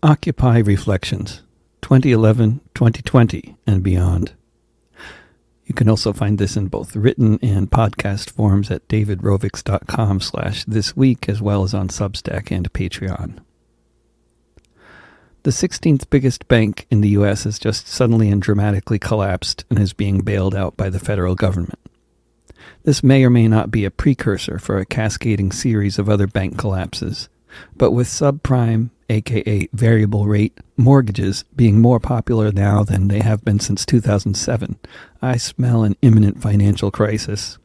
Occupy Reflections 2011 2020 and beyond. You can also find this in both written and podcast forms at davidrovics.com slash this week, as well as on Substack and Patreon. The 16th biggest bank in the U.S. has just suddenly and dramatically collapsed and is being bailed out by the federal government. This may or may not be a precursor for a cascading series of other bank collapses, but with subprime, aka variable rate, mortgages being more popular now than they have been since 2007, I smell an imminent financial crisis.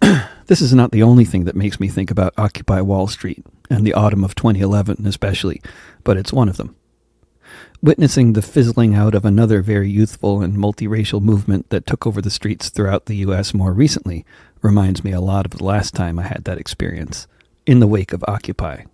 this is not the only thing that makes me think about Occupy Wall Street, and the autumn of 2011 especially, but it's one of them. Witnessing the fizzling out of another very youthful and multiracial movement that took over the streets throughout the U.S. more recently reminds me a lot of the last time I had that experience in the wake of Occupy.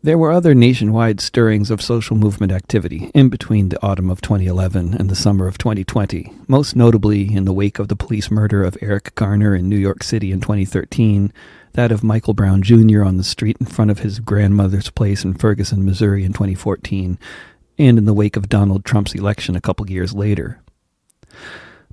There were other nationwide stirrings of social movement activity in between the autumn of 2011 and the summer of 2020, most notably in the wake of the police murder of Eric Garner in New York City in 2013, that of Michael Brown Jr. on the street in front of his grandmother's place in Ferguson, Missouri in 2014, and in the wake of Donald Trump's election a couple years later.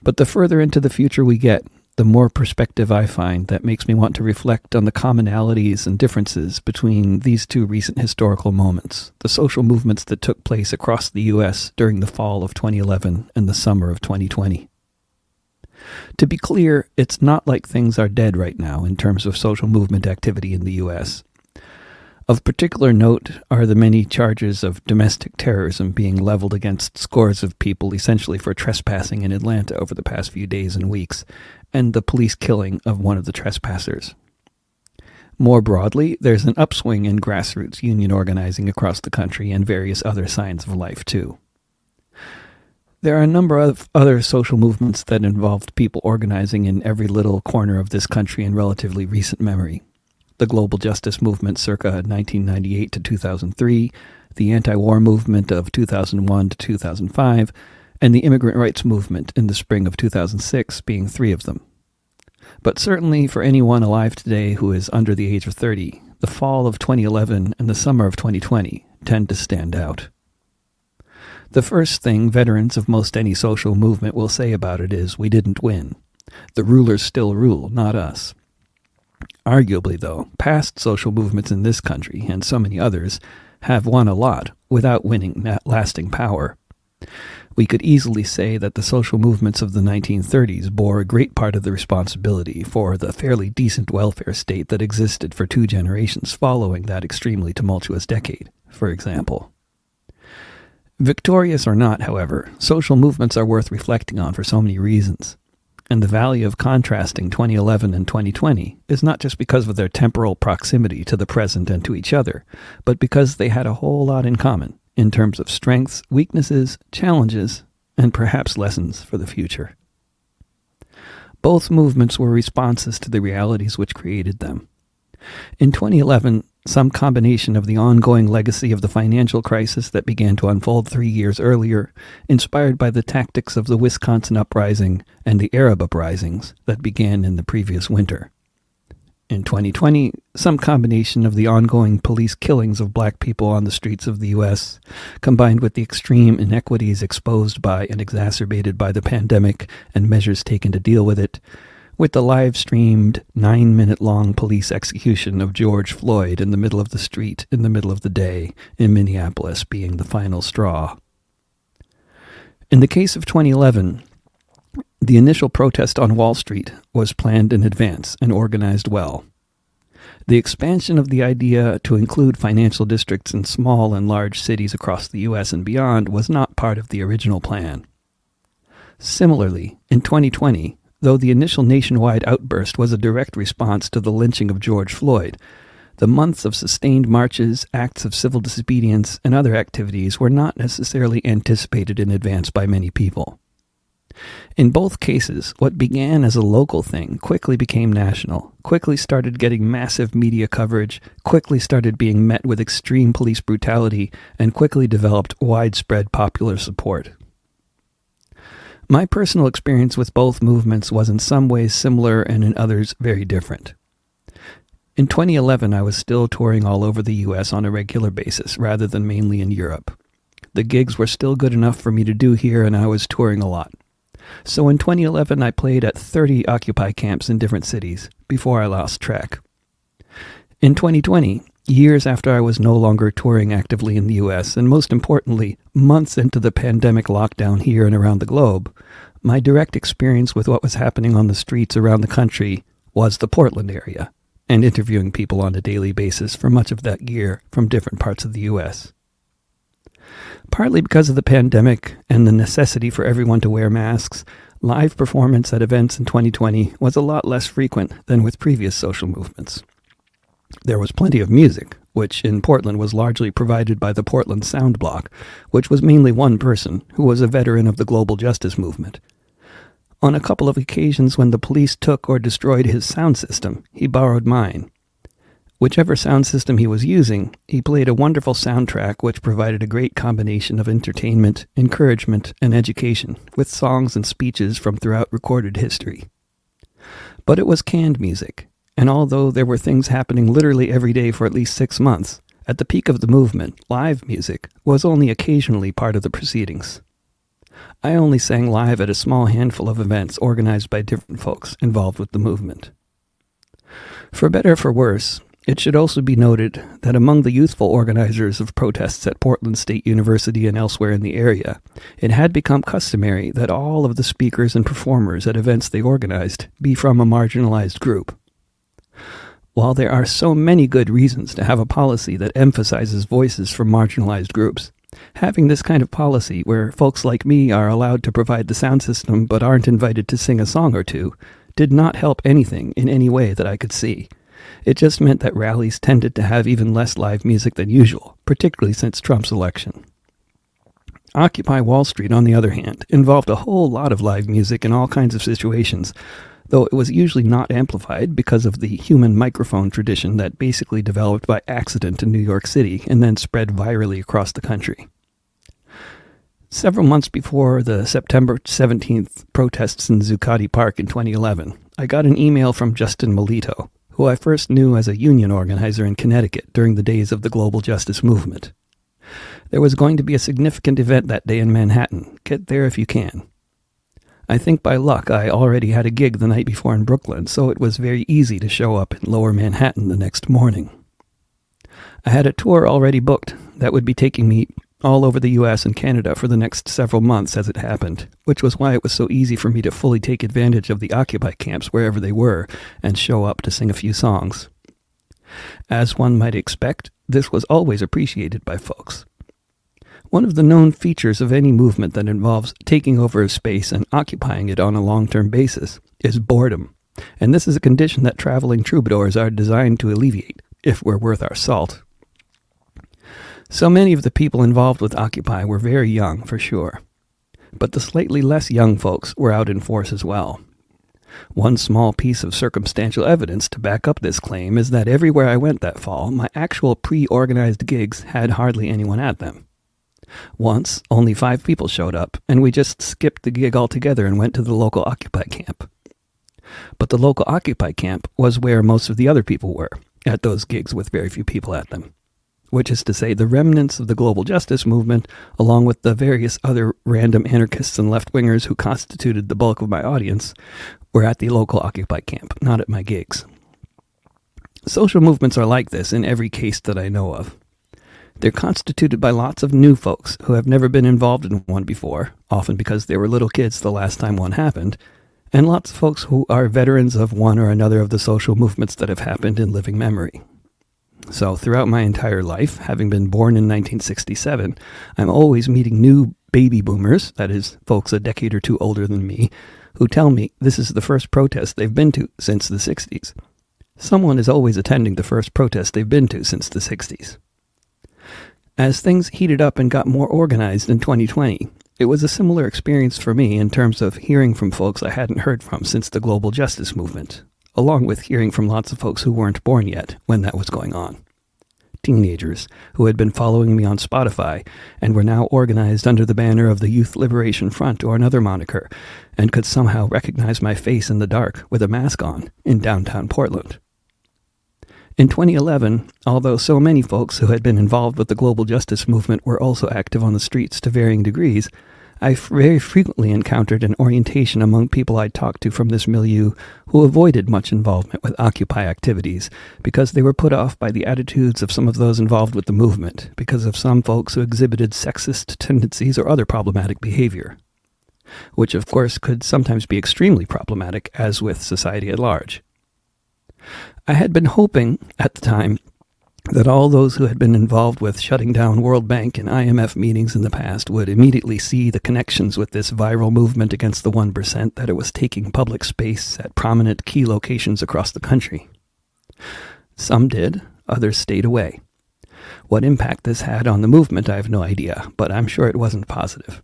But the further into the future we get, the more perspective I find that makes me want to reflect on the commonalities and differences between these two recent historical moments, the social movements that took place across the U.S. during the fall of 2011 and the summer of 2020. To be clear, it's not like things are dead right now in terms of social movement activity in the U.S. Of particular note are the many charges of domestic terrorism being leveled against scores of people essentially for trespassing in Atlanta over the past few days and weeks, and the police killing of one of the trespassers. More broadly, there's an upswing in grassroots union organizing across the country and various other signs of life, too. There are a number of other social movements that involved people organizing in every little corner of this country in relatively recent memory the global justice movement circa 1998 to 2003, the anti war movement of 2001 to 2005, and the immigrant rights movement in the spring of 2006 being three of them. But certainly for anyone alive today who is under the age of 30, the fall of 2011 and the summer of 2020 tend to stand out. The first thing veterans of most any social movement will say about it is, we didn't win. The rulers still rule, not us. Arguably, though, past social movements in this country, and so many others, have won a lot without winning lasting power. We could easily say that the social movements of the 1930s bore a great part of the responsibility for the fairly decent welfare state that existed for two generations following that extremely tumultuous decade, for example. Victorious or not, however, social movements are worth reflecting on for so many reasons. And the value of contrasting 2011 and 2020 is not just because of their temporal proximity to the present and to each other, but because they had a whole lot in common in terms of strengths, weaknesses, challenges, and perhaps lessons for the future. Both movements were responses to the realities which created them. In 2011, some combination of the ongoing legacy of the financial crisis that began to unfold three years earlier, inspired by the tactics of the Wisconsin uprising and the Arab uprisings that began in the previous winter. In 2020, some combination of the ongoing police killings of black people on the streets of the U.S., combined with the extreme inequities exposed by and exacerbated by the pandemic and measures taken to deal with it, with the live streamed nine minute long police execution of George Floyd in the middle of the street in the middle of the day in Minneapolis being the final straw. In the case of 2011, the initial protest on Wall Street was planned in advance and organized well. The expansion of the idea to include financial districts in small and large cities across the U.S. and beyond was not part of the original plan. Similarly, in 2020, Though the initial nationwide outburst was a direct response to the lynching of George Floyd, the months of sustained marches, acts of civil disobedience, and other activities were not necessarily anticipated in advance by many people. In both cases, what began as a local thing quickly became national, quickly started getting massive media coverage, quickly started being met with extreme police brutality, and quickly developed widespread popular support. My personal experience with both movements was in some ways similar and in others very different. In 2011, I was still touring all over the US on a regular basis rather than mainly in Europe. The gigs were still good enough for me to do here, and I was touring a lot. So in 2011, I played at 30 Occupy camps in different cities before I lost track. In 2020, years after I was no longer touring actively in the US, and most importantly, months into the pandemic lockdown here and around the globe, my direct experience with what was happening on the streets around the country was the Portland area, and interviewing people on a daily basis for much of that year from different parts of the US. Partly because of the pandemic and the necessity for everyone to wear masks, live performance at events in 2020 was a lot less frequent than with previous social movements. There was plenty of music, which in Portland was largely provided by the Portland Sound Block, which was mainly one person who was a veteran of the global justice movement. On a couple of occasions when the police took or destroyed his sound system, he borrowed mine, Whichever sound system he was using, he played a wonderful soundtrack which provided a great combination of entertainment, encouragement, and education, with songs and speeches from throughout recorded history. But it was canned music, and although there were things happening literally every day for at least six months, at the peak of the movement, live music was only occasionally part of the proceedings. I only sang live at a small handful of events organized by different folks involved with the movement. For better or for worse, it should also be noted that among the youthful organizers of protests at Portland State University and elsewhere in the area, it had become customary that all of the speakers and performers at events they organized be from a marginalized group. While there are so many good reasons to have a policy that emphasizes voices from marginalized groups, having this kind of policy where folks like me are allowed to provide the sound system but aren't invited to sing a song or two did not help anything in any way that I could see. It just meant that rallies tended to have even less live music than usual, particularly since Trump's election. Occupy Wall Street, on the other hand, involved a whole lot of live music in all kinds of situations, though it was usually not amplified because of the human microphone tradition that basically developed by accident in New York City and then spread virally across the country. Several months before the September 17th protests in Zuccotti Park in 2011, I got an email from Justin Melito, who I first knew as a union organizer in Connecticut during the days of the global justice movement. There was going to be a significant event that day in Manhattan. Get there if you can. I think by luck I already had a gig the night before in Brooklyn, so it was very easy to show up in lower Manhattan the next morning. I had a tour already booked that would be taking me all over the US and Canada for the next several months as it happened, which was why it was so easy for me to fully take advantage of the Occupy camps wherever they were and show up to sing a few songs. As one might expect, this was always appreciated by folks. One of the known features of any movement that involves taking over a space and occupying it on a long term basis is boredom, and this is a condition that traveling troubadours are designed to alleviate, if we're worth our salt. So many of the people involved with Occupy were very young, for sure. But the slightly less young folks were out in force as well. One small piece of circumstantial evidence to back up this claim is that everywhere I went that fall, my actual pre organized gigs had hardly anyone at them. Once, only five people showed up, and we just skipped the gig altogether and went to the local Occupy camp. But the local Occupy camp was where most of the other people were, at those gigs with very few people at them which is to say, the remnants of the global justice movement, along with the various other random anarchists and left wingers who constituted the bulk of my audience, were at the local Occupy camp, not at my gigs. Social movements are like this in every case that I know of. They're constituted by lots of new folks who have never been involved in one before, often because they were little kids the last time one happened, and lots of folks who are veterans of one or another of the social movements that have happened in living memory. So, throughout my entire life, having been born in 1967, I'm always meeting new baby boomers, that is, folks a decade or two older than me, who tell me this is the first protest they've been to since the 60s. Someone is always attending the first protest they've been to since the 60s. As things heated up and got more organized in 2020, it was a similar experience for me in terms of hearing from folks I hadn't heard from since the global justice movement, along with hearing from lots of folks who weren't born yet when that was going on. Teenagers who had been following me on Spotify and were now organized under the banner of the Youth Liberation Front or another moniker and could somehow recognize my face in the dark with a mask on in downtown Portland. In 2011, although so many folks who had been involved with the global justice movement were also active on the streets to varying degrees, I very frequently encountered an orientation among people I talked to from this milieu who avoided much involvement with Occupy activities because they were put off by the attitudes of some of those involved with the movement, because of some folks who exhibited sexist tendencies or other problematic behavior. Which, of course, could sometimes be extremely problematic, as with society at large. I had been hoping, at the time, that all those who had been involved with shutting down World Bank and IMF meetings in the past would immediately see the connections with this viral movement against the 1% that it was taking public space at prominent key locations across the country. Some did, others stayed away. What impact this had on the movement, I have no idea, but I'm sure it wasn't positive.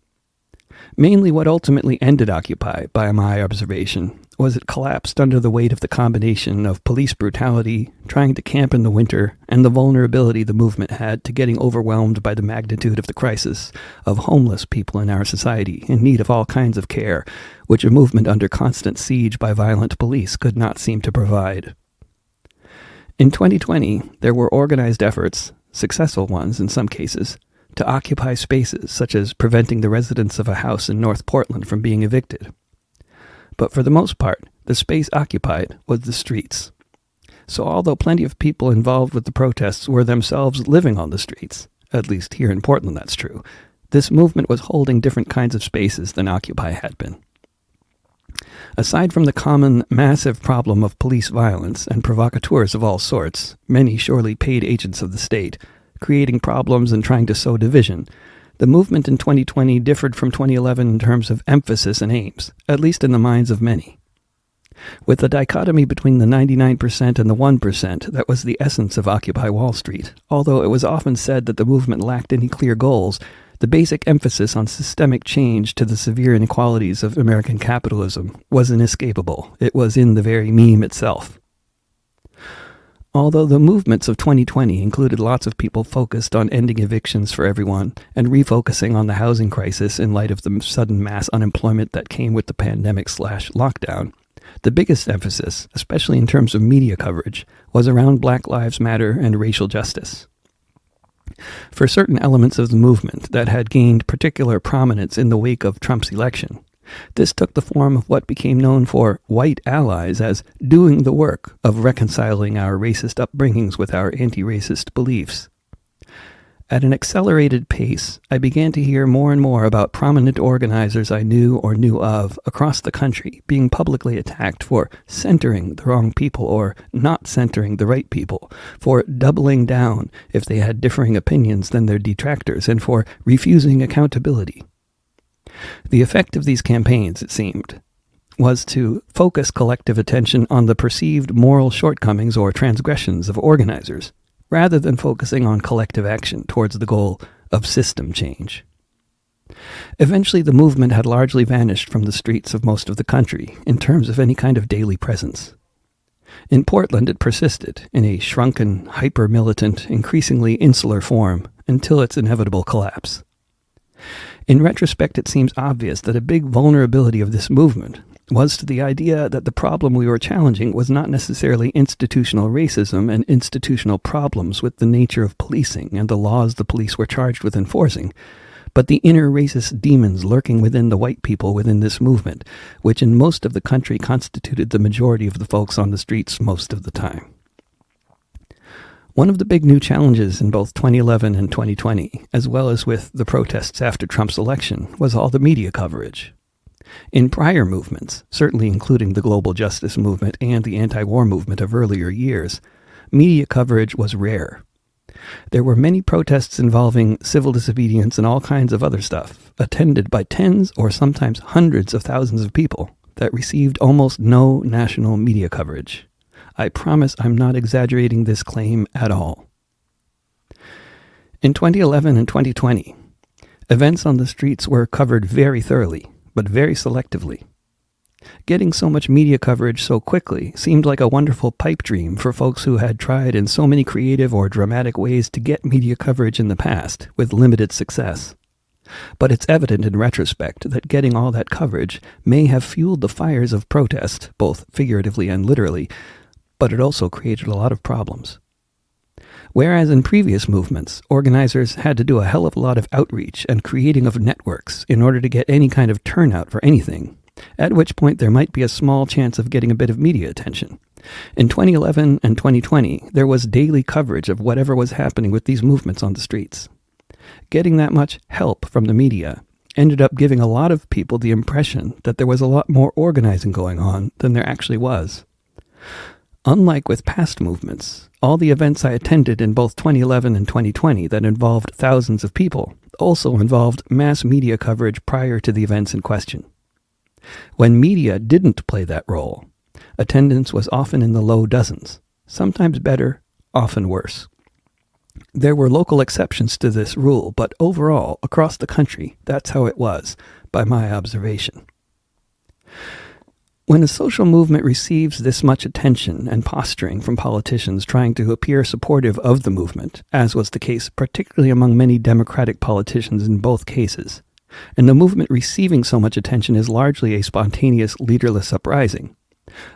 Mainly what ultimately ended Occupy, by my observation, was it collapsed under the weight of the combination of police brutality, trying to camp in the winter, and the vulnerability the movement had to getting overwhelmed by the magnitude of the crisis of homeless people in our society in need of all kinds of care, which a movement under constant siege by violent police could not seem to provide. In 2020, there were organized efforts, successful ones in some cases, to occupy spaces such as preventing the residents of a house in North Portland from being evicted but for the most part, the space occupied was the streets. So, although plenty of people involved with the protests were themselves living on the streets, at least here in Portland that's true, this movement was holding different kinds of spaces than Occupy had been. Aside from the common massive problem of police violence and provocateurs of all sorts, many surely paid agents of the state, creating problems and trying to sow division, the movement in 2020 differed from 2011 in terms of emphasis and aims, at least in the minds of many. With the dichotomy between the 99% and the 1% that was the essence of Occupy Wall Street, although it was often said that the movement lacked any clear goals, the basic emphasis on systemic change to the severe inequalities of American capitalism was inescapable. It was in the very meme itself. Although the movements of 2020 included lots of people focused on ending evictions for everyone and refocusing on the housing crisis in light of the sudden mass unemployment that came with the pandemic slash lockdown, the biggest emphasis, especially in terms of media coverage, was around Black Lives Matter and racial justice. For certain elements of the movement that had gained particular prominence in the wake of Trump's election, this took the form of what became known for white allies as doing the work of reconciling our racist upbringings with our anti racist beliefs. At an accelerated pace, I began to hear more and more about prominent organizers I knew or knew of across the country being publicly attacked for centering the wrong people or not centering the right people, for doubling down if they had differing opinions than their detractors, and for refusing accountability. The effect of these campaigns, it seemed, was to focus collective attention on the perceived moral shortcomings or transgressions of organizers, rather than focusing on collective action towards the goal of system change. Eventually, the movement had largely vanished from the streets of most of the country in terms of any kind of daily presence. In Portland, it persisted in a shrunken, hyper militant, increasingly insular form until its inevitable collapse. In retrospect, it seems obvious that a big vulnerability of this movement was to the idea that the problem we were challenging was not necessarily institutional racism and institutional problems with the nature of policing and the laws the police were charged with enforcing, but the inner racist demons lurking within the white people within this movement, which in most of the country constituted the majority of the folks on the streets most of the time. One of the big new challenges in both 2011 and 2020, as well as with the protests after Trump's election, was all the media coverage. In prior movements, certainly including the global justice movement and the anti war movement of earlier years, media coverage was rare. There were many protests involving civil disobedience and all kinds of other stuff, attended by tens or sometimes hundreds of thousands of people, that received almost no national media coverage. I promise I'm not exaggerating this claim at all. In 2011 and 2020, events on the streets were covered very thoroughly, but very selectively. Getting so much media coverage so quickly seemed like a wonderful pipe dream for folks who had tried in so many creative or dramatic ways to get media coverage in the past, with limited success. But it's evident in retrospect that getting all that coverage may have fueled the fires of protest, both figuratively and literally, but it also created a lot of problems. Whereas in previous movements, organizers had to do a hell of a lot of outreach and creating of networks in order to get any kind of turnout for anything, at which point there might be a small chance of getting a bit of media attention. In 2011 and 2020, there was daily coverage of whatever was happening with these movements on the streets. Getting that much help from the media ended up giving a lot of people the impression that there was a lot more organizing going on than there actually was. Unlike with past movements, all the events I attended in both 2011 and 2020 that involved thousands of people also involved mass media coverage prior to the events in question. When media didn't play that role, attendance was often in the low dozens, sometimes better, often worse. There were local exceptions to this rule, but overall, across the country, that's how it was, by my observation. When a social movement receives this much attention and posturing from politicians trying to appear supportive of the movement, as was the case particularly among many Democratic politicians in both cases, and the movement receiving so much attention is largely a spontaneous, leaderless uprising,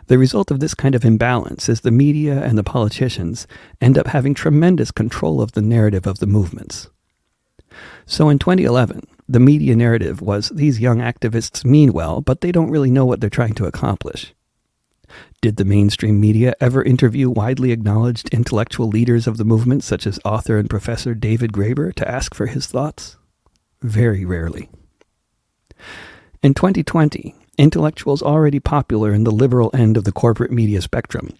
the result of this kind of imbalance is the media and the politicians end up having tremendous control of the narrative of the movements. So in 2011, the media narrative was these young activists mean well, but they don't really know what they're trying to accomplish. Did the mainstream media ever interview widely acknowledged intellectual leaders of the movement, such as author and professor David Graeber, to ask for his thoughts? Very rarely. In 2020, intellectuals already popular in the liberal end of the corporate media spectrum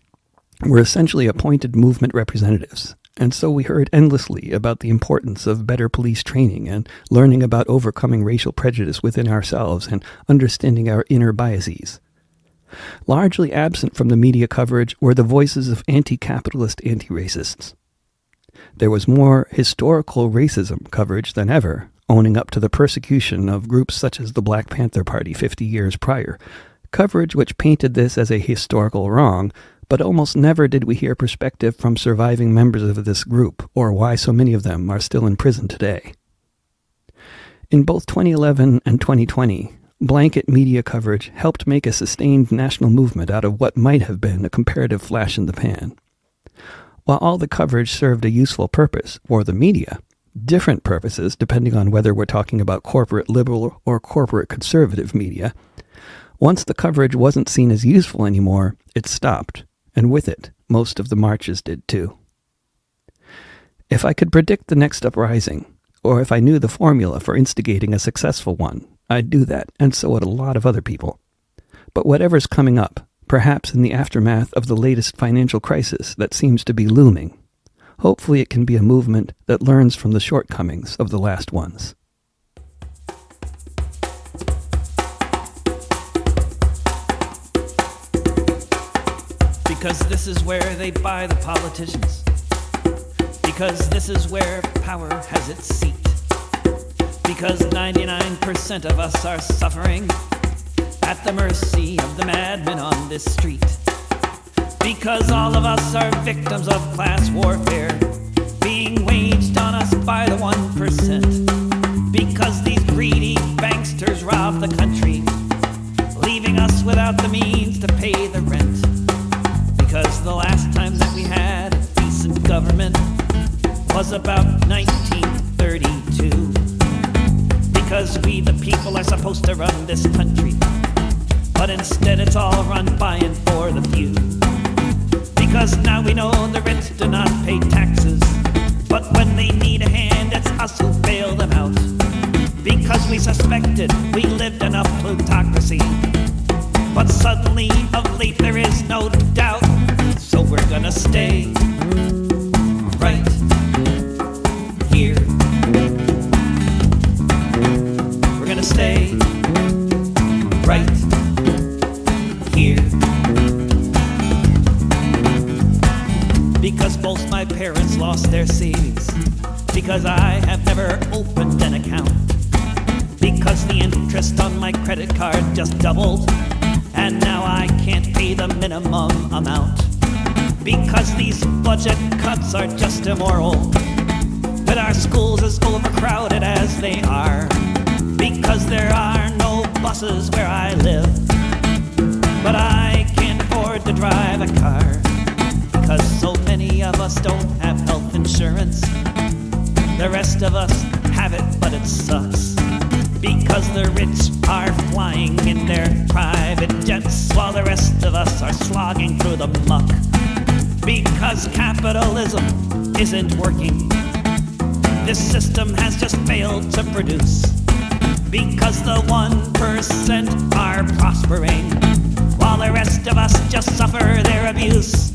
were essentially appointed movement representatives. And so we heard endlessly about the importance of better police training and learning about overcoming racial prejudice within ourselves and understanding our inner biases. Largely absent from the media coverage were the voices of anti capitalist anti racists. There was more historical racism coverage than ever, owning up to the persecution of groups such as the Black Panther Party 50 years prior, coverage which painted this as a historical wrong, but almost never did we hear perspective from surviving members of this group, or why so many of them are still in prison today. In both 2011 and 2020, blanket media coverage helped make a sustained national movement out of what might have been a comparative flash in the pan. While all the coverage served a useful purpose for the media, different purposes depending on whether we're talking about corporate liberal or corporate conservative media. Once the coverage wasn't seen as useful anymore, it stopped, and with it, most of the marches did too. If I could predict the next uprising, or if I knew the formula for instigating a successful one, I'd do that, and so would a lot of other people. But whatever's coming up, perhaps in the aftermath of the latest financial crisis that seems to be looming, Hopefully, it can be a movement that learns from the shortcomings of the last ones. Because this is where they buy the politicians. Because this is where power has its seat. Because 99% of us are suffering at the mercy of the madmen on this street. Because all of us are victims of class warfare being waged on us by the 1%. Because these greedy banksters rob the country, leaving us without the means to pay the rent. Because the last time that we had a decent government was about 1932. Because we, the people, are supposed to run this country, but instead it's all run by and for the few. Because now we know the rich do not pay taxes. But when they need a hand, it's us who bail them out. Because we suspected we lived in a plutocracy. But suddenly, of late, there is no we're Because these budget cuts are just immoral. That our schools as overcrowded as they are. Because there are no buses where I live. But I can't afford to drive a car because so many of us don't have health insurance. The rest of us have it, but it sucks. Because the rich are flying in their private jets while the rest of us are slogging through the muck. Because capitalism isn't working. This system has just failed to produce. Because the 1% are prospering while the rest of us just suffer their abuse.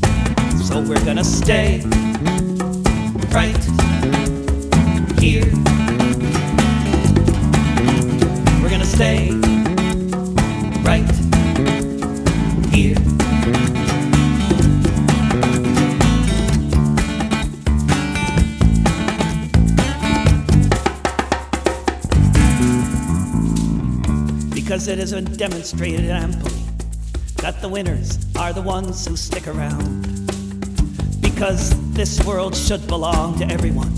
So we're gonna stay right Because it has been demonstrated amply that the winners are the ones who stick around. Because this world should belong to everyone,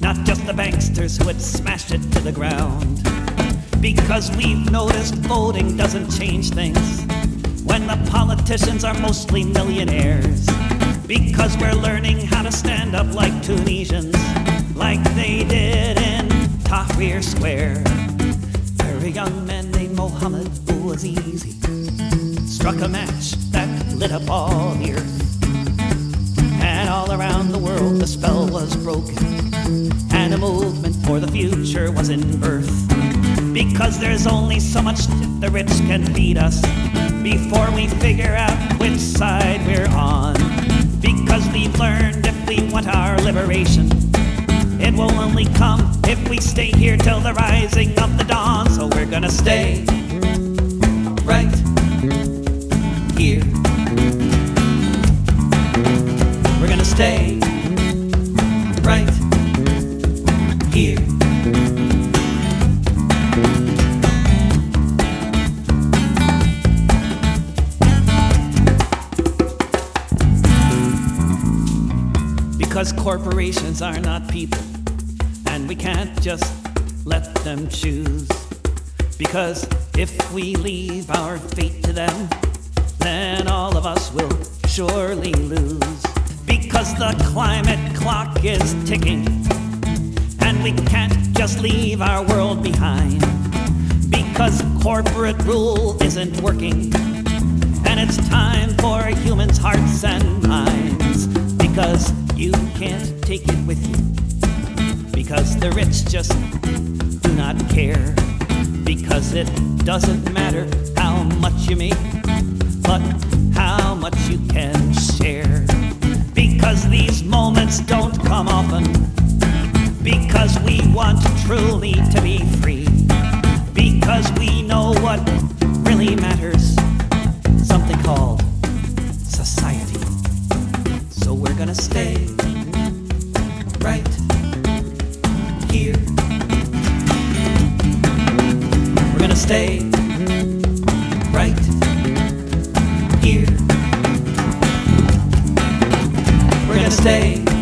not just the banksters who had smashed it to the ground. Because we've noticed voting doesn't change things when the politicians are mostly millionaires. Because we're learning how to stand up like Tunisians, like they did in Tahrir Square. Very young man named Mohammed Bouazizi struck a match that lit up all the earth. And all around the world the spell was broken, and a movement for the future was in birth. Because there's only so much the rich can feed us before we figure out which side we're on. Because we've learned if we want our liberation, it will only come if we stay here till the rising of the dawn. So we're gonna stay here. We're gonna stay right here. Because corporations are not people, and we can't just let them choose. Because if we leave our fate to them, then all of us will surely lose. Because the climate clock is ticking, and we can't just leave our world behind. Because corporate rule isn't working, and it's time for humans' hearts and minds. Because you can't take it with you. Because the rich just do not care. Because it doesn't matter how much you make, but how much you can share. Because these moments don't come often. Because we want truly to be free. Because we know what really matters. We're